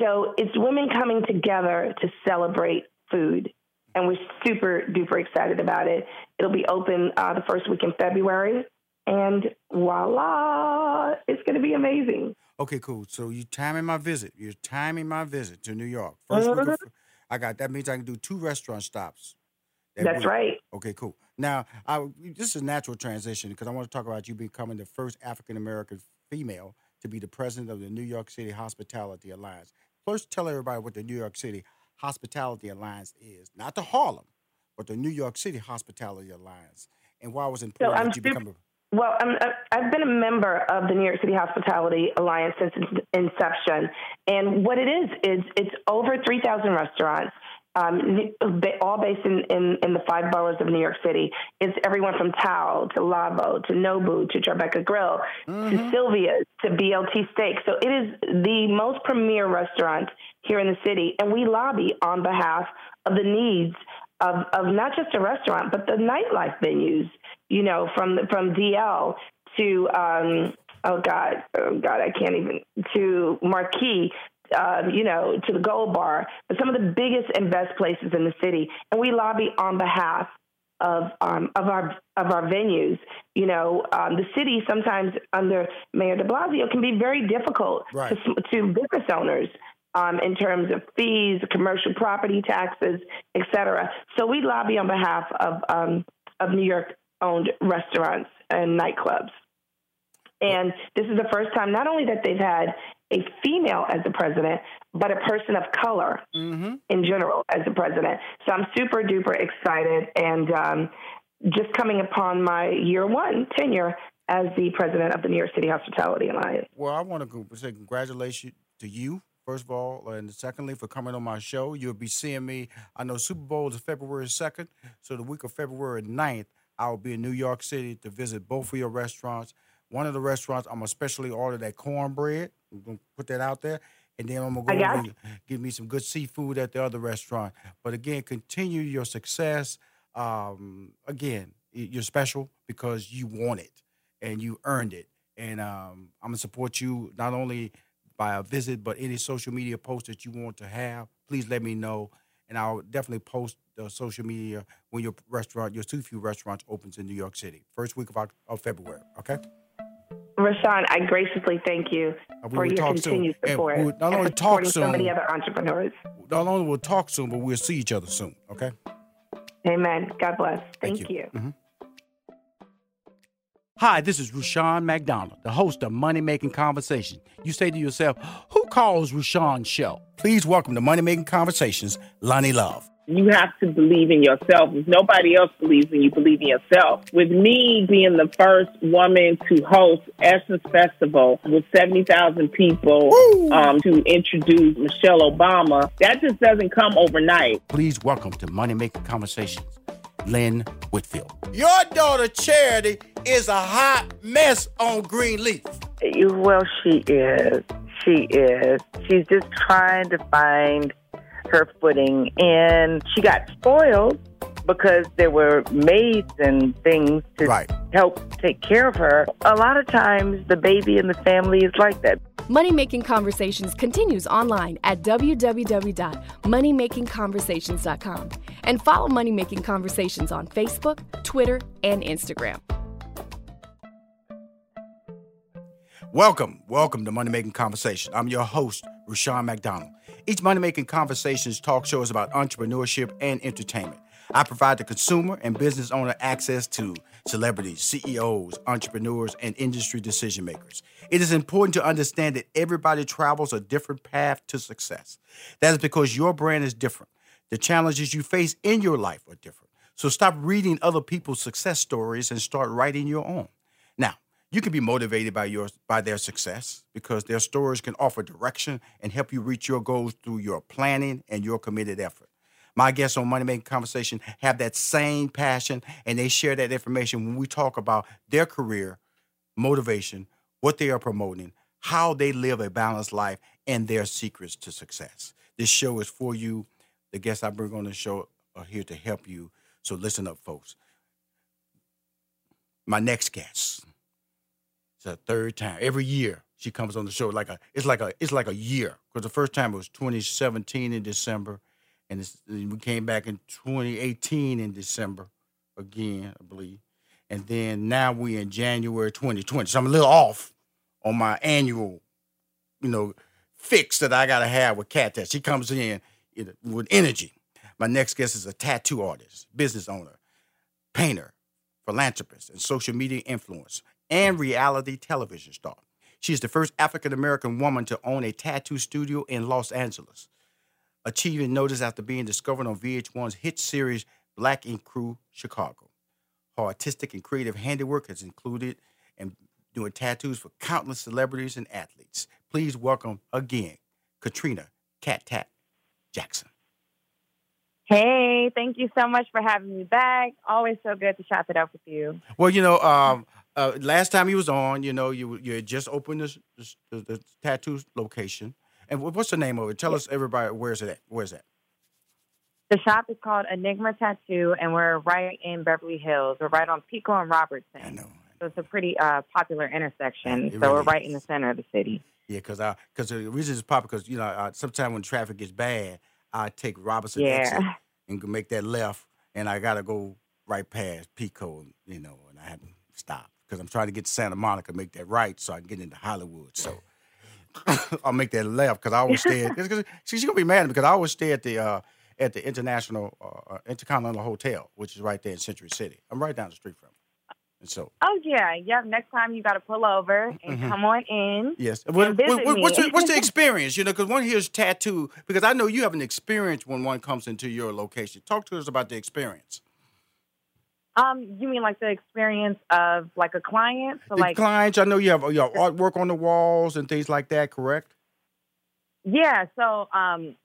So it's women coming together to celebrate food and we're super duper excited about it. It'll be open uh, the first week in February, and voila, it's going to be amazing. Okay, cool. So you timing my visit. You're timing my visit to New York. First week of, mm-hmm. I got that means I can do two restaurant stops. that That's week. right. Okay, cool. Now, I, this is a natural transition because I want to talk about you becoming the first African American female to be the president of the New York City Hospitality Alliance. First, tell everybody what the New York City Hospitality Alliance is. Not the Harlem, but the New York City Hospitality Alliance. And why it was important I'm that you super- become a Well, I'm, uh, I've been a member of the New York City Hospitality Alliance since its inception, and what it is is it's over 3,000 restaurants. Um, all based in, in, in the five boroughs of New York City. It's everyone from Tao to Lavo to Nobu to Tribeca Grill to Sylvia's to BLT Steak. So it is the most premier restaurant here in the city, and we lobby on behalf of the needs of, of not just a restaurant, but the nightlife venues. You know, from from DL to um, oh god, oh god, I can't even to Marquee. Um, you know, to the Gold Bar, but some of the biggest and best places in the city, and we lobby on behalf of um, of our of our venues. You know, um, the city sometimes under Mayor De Blasio can be very difficult Right. to, to business owners um, in terms of fees, commercial property taxes, et cetera. So we lobby on behalf of um, of New York owned restaurants and nightclubs. And this is the first time not only that they've had a female as the president, but a person of color Mm-hmm. in general as the president. So I'm super duper excited and um, just coming upon my year one tenure as the president of the New York City Hospitality Alliance. Well, I want to say congratulations to you, first of all, and secondly for coming on my show. You'll be seeing me. I know Super Bowl is February 2nd, so the week of February 9th, I will be in New York City to visit both of your restaurants. One of the restaurants, I'm especially order that cornbread. I'm gonna put that out there. And then I'm gonna go over and get me some good seafood at the other restaurant. But again, continue your success. Um, again, you're special because you want it. and you earned it. And um, I'm gonna support you not only by a visit, but any social media post that you want to have. Please let me know, and I'll definitely post the social media when your restaurant, your seafood restaurant, opens in New York City, first week of, of February. Okay. Rushion, I graciously thank you Uh, for your soon. continued And support. we'll not and only talk supporting so many other entrepreneurs. Not only we'll talk soon, but we'll see each other soon. Okay. Amen. God bless. Thank, Thank you. Mhm. Hi, this is Rushion McDonald, the host of Money Making Conversation. You say to yourself, who calls Rushion's show? Please welcome to Money Making Conversations, Loni Love. You have to believe in yourself. If nobody else believes in you, believe in yourself. With me being the first woman to host Essence Festival with 70,000 people um, to introduce Michelle Obama, that just doesn't come overnight. Please welcome to Money Making Conversations, Lynn Whitfield. Your daughter Charity is a hot mess on Greenleaf. Well, she is. She is. She's just trying to find her footing, and she got spoiled because there were maids and things to Right. help take care of her. A lot of times, the baby and the family is like that. Money Making Conversations continues online at www.moneymakingconversations.com and follow Money Making Conversations on Facebook, Twitter, and Instagram. Welcome, welcome to Money Making Conversation. I'm your host, Rushion McDonald. Each Money Making Conversations talk show is about entrepreneurship and entertainment. I provide the consumer and business owner access to celebrities, CEOs, entrepreneurs, and industry decision makers. It is important to understand that everybody travels a different path to success. That is because your brand is different. The challenges you face in your life are different. So stop reading other people's success stories and start writing your own. You can be motivated by your by their success because their stories can offer direction and help you reach your goals through your planning and your committed effort. My guests on Money Making Conversation have that same passion and they share that information when we talk about their career, motivation, what they are promoting, how they live a balanced life, and their secrets to success. This show is for you. The guests I bring on the show are here to help you. So listen up, folks. My next guest. It's third time. Every year she comes on the show like a it's like a it's like a year because the first time it was 2017 in December, and we came back in 2018 in December again, I believe, and then now we in January 2020. So I'm a little off on my annual, you know, fix that I gotta have with Kat. She comes in with energy. My next guest is a tattoo artist, business owner, painter, philanthropist, and social media influencer, and reality television star. She is the first African American woman to own a tattoo studio in Los Angeles, achieving notice after being discovered on VH1's hit series Black Ink Crew Chicago. Her artistic and creative handiwork has included in doing tattoos for countless celebrities and athletes. Please welcome again Katrina Kat Tat Jackson. Hey, thank you so much for having me back. Always so good to chop it up with you. Well, you know, um, uh, last time you was on, you know, you you had just opened this, this the, the tattoo location, and what's the name of it? Tell us, everybody, where's it at? Where's that? The shop is called Enigma Tattoo, and we're right in Beverly Hills. We're right on Pico and Robertson. I know. So it's a pretty uh, popular intersection. It so really we're right in the center of the city. Yeah, because I because the reason it's popular because you know uh, sometimes when traffic gets bad, I take Robertson Yeah. exit and make that left, and I gotta go right past Pico, you know, and I had to stop because I'm trying to get to Santa Monica, make that right, so I can get into Hollywood. So I'll make that left because I always stay. At, cause, 'cause she, she's gonna be mad because I always stay at the uh, at the International uh, uh, Intercontinental Hotel, which is right there in Century City. I'm right down the street from it, and so. Oh, yeah. Yep. Next time you got to pull over and Mhm. come on in. Yes. What, what- what- what's, the, what's the experience? You know, because one hears tattoo, because I know you have an experience when one comes into your location. Talk to us about the experience. Um, you mean like the experience of like a client? So the like clients, I know you have your artwork on the walls and things like that, correct? Yeah, so um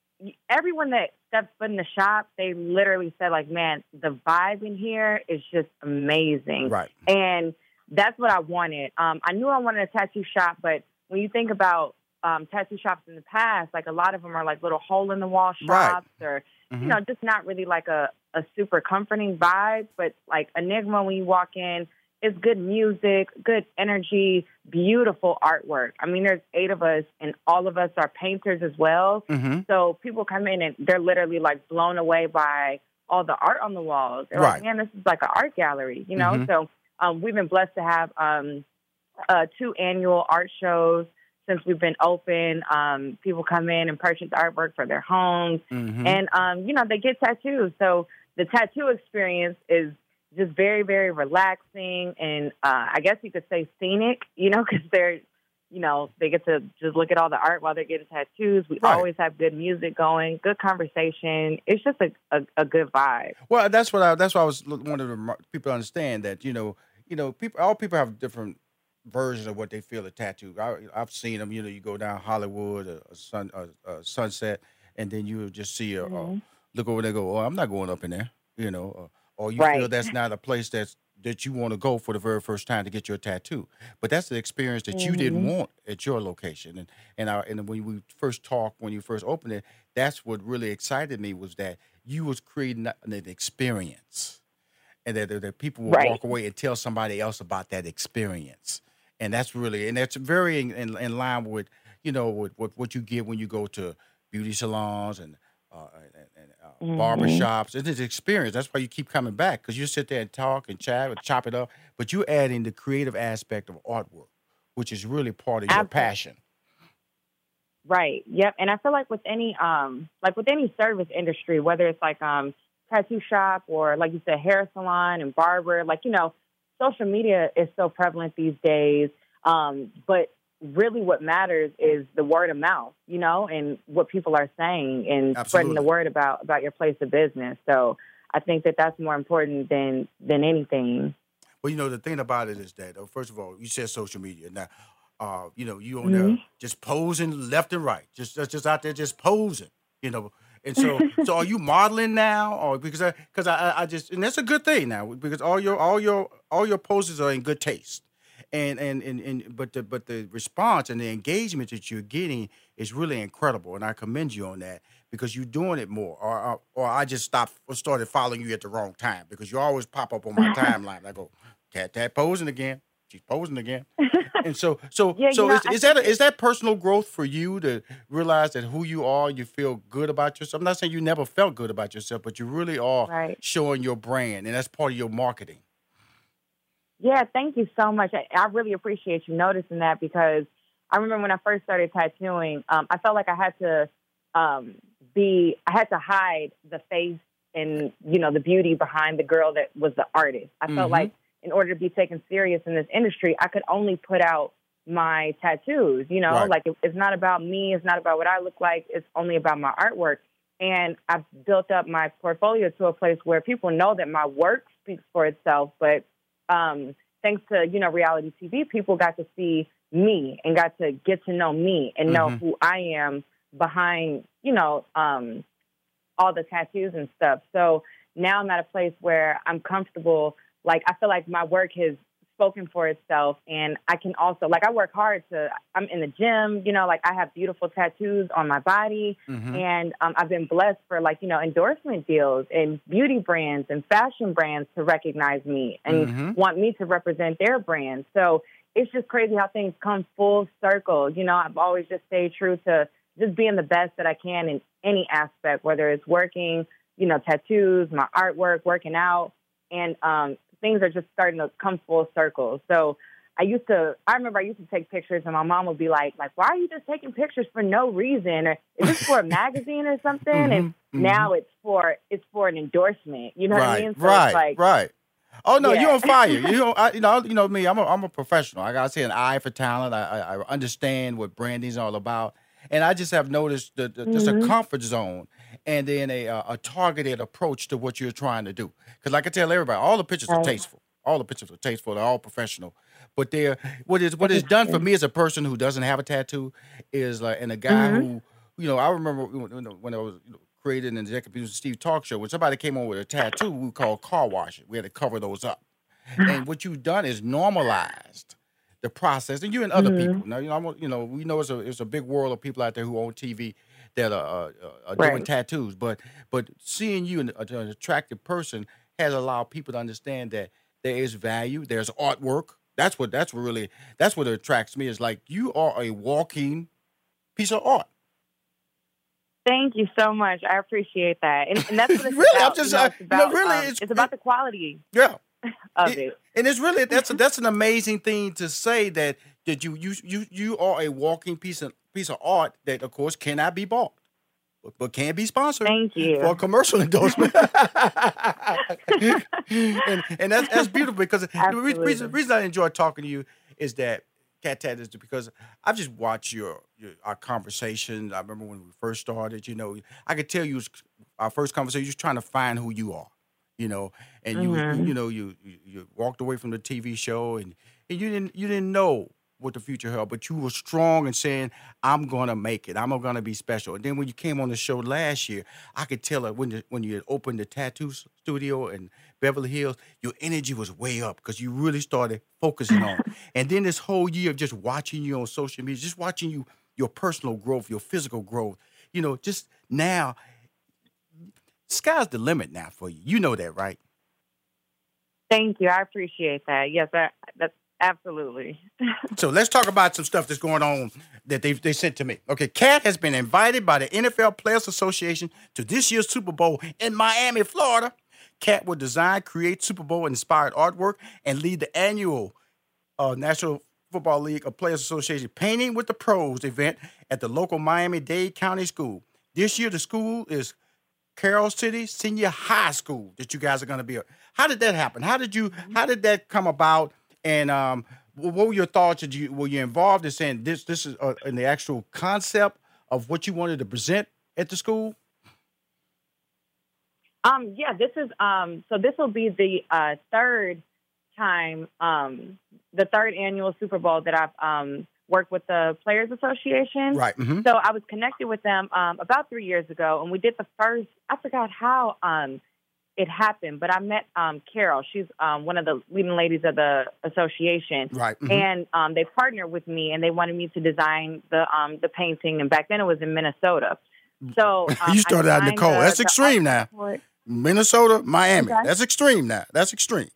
everyone that steps foot in the shop, they literally said like, "Man, the vibe in here is just amazing." Right. And that's what I wanted. Um I knew I wanted a tattoo shop, but when you think about um tattoo shops in the past, like a lot of them are like little hole in the wall Right. shops or Mhm. you know, just not really like a a super comforting vibe, but like Enigma when you walk in, it's good music, good energy, beautiful artwork. I mean, there's eight of us, and all of us are painters as well. Mhm. So people come in and they're literally like blown away by all the art on the walls. They're Right. like, man, this is like an art gallery, you know? Mhm. So um, we've been blessed to have um, uh, two annual art shows since we've been open. Um, people come in and purchase artwork for their homes, Mhm. and um, you know they get tattoos. So the tattoo experience is just very, very relaxing, and uh, I guess you could say scenic. You know, because they're you know they get to just look at all the art while they're getting tattoos. We Right. always have good music going, good conversation. It's just a, a, a good vibe. Well, that's what I that's what I was wanting to people to understand that you know you know people all people have different versions of what they feel a tattoo. I, I've seen them. You know, you go down Hollywood, a, a sun, a, sunset, and then you just see a, Mhm. Look over there. and Go, oh, I'm not going up in there. You know, or, or you feel that's not a place that's that you want to go for the very first time to get your tattoo. But that's the experience that you didn't Mhm. want at your location. And and I, and when we first talked, when you first opened it, that's what really excited me was that you was creating an experience, and that, that people will Right. walk away and tell somebody else about that experience. And that's really and that's very in, in, in line with you know with, with what you get when you go to beauty salons and uh, and, and uh, barber Mhm. shops. It's an experience. That's why you keep coming back because you sit there and talk and chat and chop it up. But you're adding the creative aspect of artwork, which is really part of your passion. Right. Yep. And I feel like with any um like with any service industry, whether it's like um tattoo shop or like you said, hair salon and barber, like, you know, social media is so prevalent these days. Um, but really what matters is the word of mouth, you know, and what people are saying and spreading the word about about your place of business. So I think that that's more important than than anything. Well, you know, the thing about it is that, first of all, you said social media. Now, uh, you know, you on there just posing left and right, just just, out there just posing, you know. And so, so are you modeling now, or because I because I, I I just and that's a good thing now because all your all your all your poses are in good taste, and and and, and but the but the response and the engagement that you're getting is really incredible, and I commend you on that because you're doing it more, or or, or I just stopped or started following you at the wrong time because you always pop up on my timeline. I go, tat tat posing again. She's posing again. and so so Yeah, you so know, is, is that a, is that personal growth for you to realize that who you are, you feel good about yourself? I'm not saying you never felt good about yourself, but you really are Right. showing your brand, and that's part of your marketing. Yeah, thank you so much. I, I really appreciate you noticing that because I remember when I first started tattooing, um, I felt like I had to um, be, I had to hide the face and you know the beauty behind the girl that was the artist. I felt Mhm. like in order to be taken serious in this industry, I could only put out my tattoos. You know, Right. like it, it's not about me. It's not about what I look like. It's only about my artwork. And I've built up my portfolio to a place where people know that my work speaks for itself. But um, thanks to you know reality TV, people got to see me and got to get to know me and know Mhm. who I am behind you know um, all the tattoos and stuff. So now I'm at a place where I'm comfortable. Like I feel like my work has spoken for itself, and I can also like I work hard to. I'm in the gym, you know, like I have beautiful tattoos on my body, Mhm. and um, I've been blessed for like you know endorsement deals and beauty brands and fashion brands to recognize me and Mhm. want me to represent their brand. So it's just crazy how things come full circle. You know, I've always just stayed true to just being the best that I can in any aspect, whether it's working, you know, tattoos, my artwork, working out, and um, things are just starting to come full circle. So I used to, I remember I used to take pictures, and my mom would be like, like, why are you just taking pictures for no reason? Or is this for a magazine or something? And Mhm, mhm. now it's for it's for an endorsement. You know what I mean? So right, like, right. Oh no, Yeah. you're on fire. You know, I, you know, you know me. I'm a, I'm a professional. I gotta say an eye for talent. I, I, I understand what branding's all about, and I just have noticed that that there's a comfort zone and then a uh, a targeted approach to what you're trying to do. Because like I tell everybody, all the pictures are tasteful. All the pictures are tasteful. They're all professional. But they're what is what is done for me as a person who doesn't have a tattoo is like and a guy Mhm. who you know I remember when, I was you know, created an executive Steve Talk Show when somebody came on with a tattoo we called car washing. We had to cover those up. and what you've done is normalized the process, and you and other Mhm. people. Now, you know, I'm, you know, we know it's a it's a big world of people out there who own TV that are, uh, are doing tattoos. But but seeing you, an, an attractive person, has allowed people to understand that there is value. There's artwork. That's what that's what really that's what attracts me. Is like you are a walking piece of art. Thank you so much. I appreciate that, and, and that's what it's Really, I'm about. just- you know, it's about, really, um, it's- it's about the quality Yeah. of It- it. And it's really that's a, that's an amazing thing to say that that you you you you are a walking piece of piece of art that of course cannot be bought, but, but can be sponsored. Thank you. for a commercial endorsement. and and that's that's beautiful because the reason, reason I enjoy talking to you is that Kat Tat is because I've just watched your, your our conversations. I remember when we first started. You know, I could tell you was, our first conversation. You was trying to find who you are. You know, and you Mhm. you know you, you you walked away from the TV show and and you didn't you didn't know what the future held, but you were strong and saying, "I'm gonna make it. I'm gonna be special." And then when you came on the show last year, I could tell it when the, when you had opened the tattoo studio in Beverly Hills, your energy was way up because you really started focusing on. and then this whole year of just watching you on social media, just watching you your personal growth, your physical growth, you know, just now, sky's the limit now for you. You know that, right? Thank you. I appreciate that. Yes, I, that's absolutely. So let's talk about some stuff that's going on that they they sent to me. Okay, Kat has been invited by the NFL Players Association to this year's Super Bowl in Miami, Florida. Kat will design, create Super Bowl inspired artwork, and lead the annual uh, National Football League of Players Association Painting with the Pros event at the local Miami Dade County School. This year, the school is Carol City Senior High School that you guys are going to be. at. How did that happen? How did you? How did that come about? And um, what were your thoughts? Did you were you involved in saying this? This is uh, in the actual concept of what you wanted to present at the school. Um, yeah, this is um, so this will be the uh, third time, um, the third annual Super Bowl that I've um, worked with the Players Association. Right. mhm. So I was connected with them um, about three years ago, and we did the first. I forgot how um, it happened, but I met um, Carol. She's um, one of the leading ladies of the association, Right. mhm. and um, they partnered with me, and they wanted me to design the um, the painting. And back then, it was in Minnesota. So um, you started out in the cold. That's the extreme now. Minnesota, Miami. Okay. That's extreme now. That's extreme.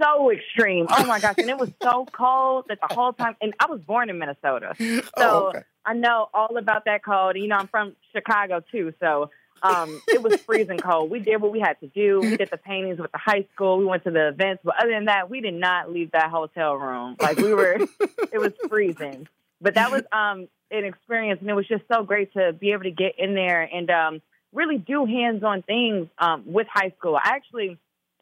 so extreme. Oh my gosh. And it was so cold that the whole time and I was born in Minnesota. So Oh, okay. I know all about that cold. You know, I'm from Chicago too, so um, it was freezing cold. We did what we had to do. We did the paintings with the high school. We went to the events, but other than that, we did not leave that hotel room. Like we were, it was freezing. But that was um, an experience, and it was just so great to be able to get in there and um, really do hands-on things um, with high school. I actually,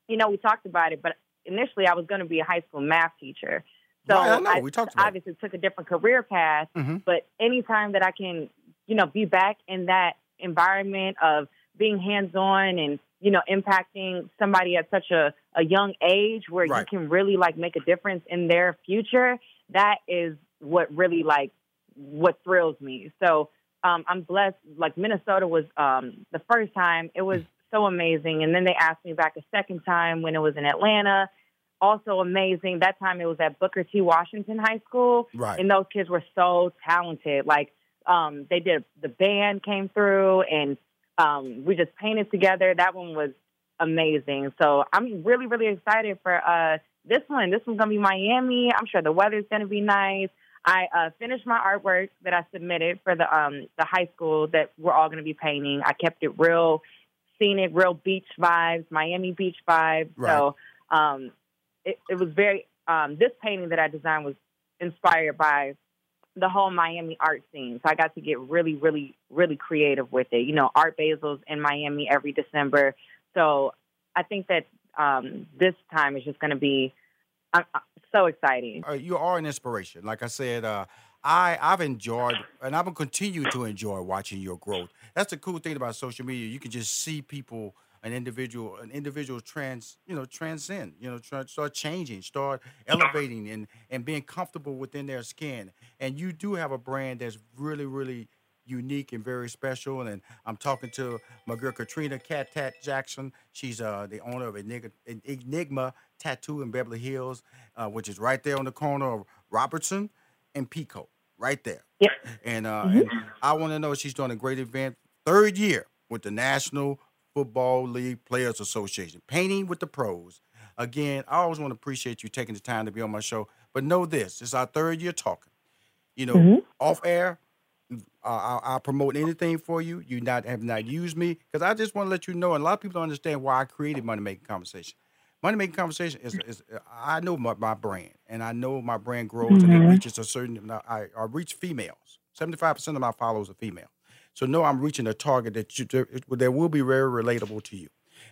you know, we talked about it, but initially I was going to be a high school math teacher. So Right, I know. We talked about it. obviously took a different career path, Mhm. but anytime that I can, you know, be back in that environment of being hands-on and you know impacting somebody at such a, a young age where Right. you can really like make a difference in their future that is what really like what thrills me so um, i'm blessed like minnesota was um, the first time it was so amazing and then they asked me back a second time when it was in atlanta also amazing that time it was at booker t washington high school Right. and those kids were so talented. Like um, they did the band came through and um, we just painted together. That one was amazing. So I'm really really excited for uh, this one. This one's gonna be Miami. I'm sure the weather's gonna be nice. I uh, finished my artwork that I submitted for the um, the high school that we're all gonna be painting. I kept it real scenic, real beach vibes, Miami beach vibes. So um, it, it was very um, this painting that I designed was inspired by the whole Miami art scene. So I got to get really, really, really creative with it. You know, Art Basel's in Miami every December. So I think that um, this time is just going to be uh, uh, so exciting. uh, you are an inspiration. Like I said, uh, I I've enjoyed and I will continue to enjoy watching your growth. That's the cool thing about social media. You can just see people, an individual, an individual trans, you know, transcend. You know, try, start changing, start elevating, and and being comfortable within their skin. And you do have a brand that's really, really unique and very special. And I'm talking to my girl Katrina Kat Tat Jackson. She's uh, the owner of Enigma, Enigma Tattoo in Beverly Hills, uh, which is right there on the corner of Robertson and Pico, right there. Yep. And, uh, and I want to know she's doing a great event, third year with the National Football League Players Association, painting with the pros. Again, I always want to appreciate you taking the time to be on my show. But know this: it's our third year talking. You know, Mm-hmm. off air, uh, I'll, I'll promote anything for you. You not have not used me because I just want to let you know. And a lot of people don't understand why I created Money Making Conversation. Money Making Conversation is, is I know my, my brand, and I know my brand grows and it reaches a certain. I, I reach females. Seventy five percent of my followers are female. So know I'm reaching a target that you, that will be very relatable to you.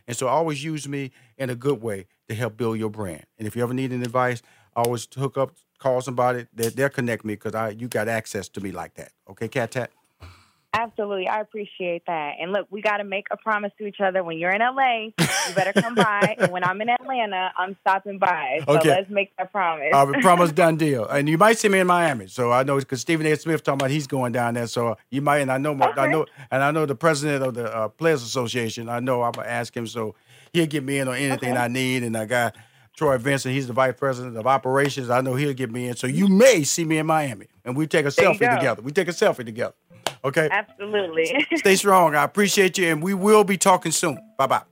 And so always use me in a good way to help build your brand. And if you ever need any advice, always hook up, call somebody. They, they'll connect me because I you got access to me like that. Okay, Kat Tat? Absolutely. I appreciate that. And look, we got to make a promise to each other. When you're in LA, you better come by. And when I'm in Atlanta, I'm stopping by. So Okay. let's make that promise. Uh, promise done deal. And you might see me in Miami. So I know because Stephen A. Smith talking about he's going down there. So you might, and I know, my, I know, and I know the president of the uh, Players Association. I know I'm gonna ask him, so he'll get me in on anything Okay. I need. And I got Troy Vincent. He's the vice president of operations. I know he'll get me in. So you may see me in Miami, and we take a There selfie together. We take a selfie together. Okay. Absolutely. Stay strong. I appreciate you, and we will be talking soon. Bye bye.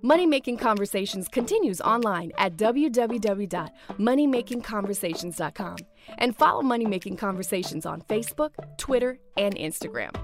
Money Making Conversations continues online at www.moneymakingconversations.com and follow Money Making Conversations on Facebook, Twitter, and Instagram.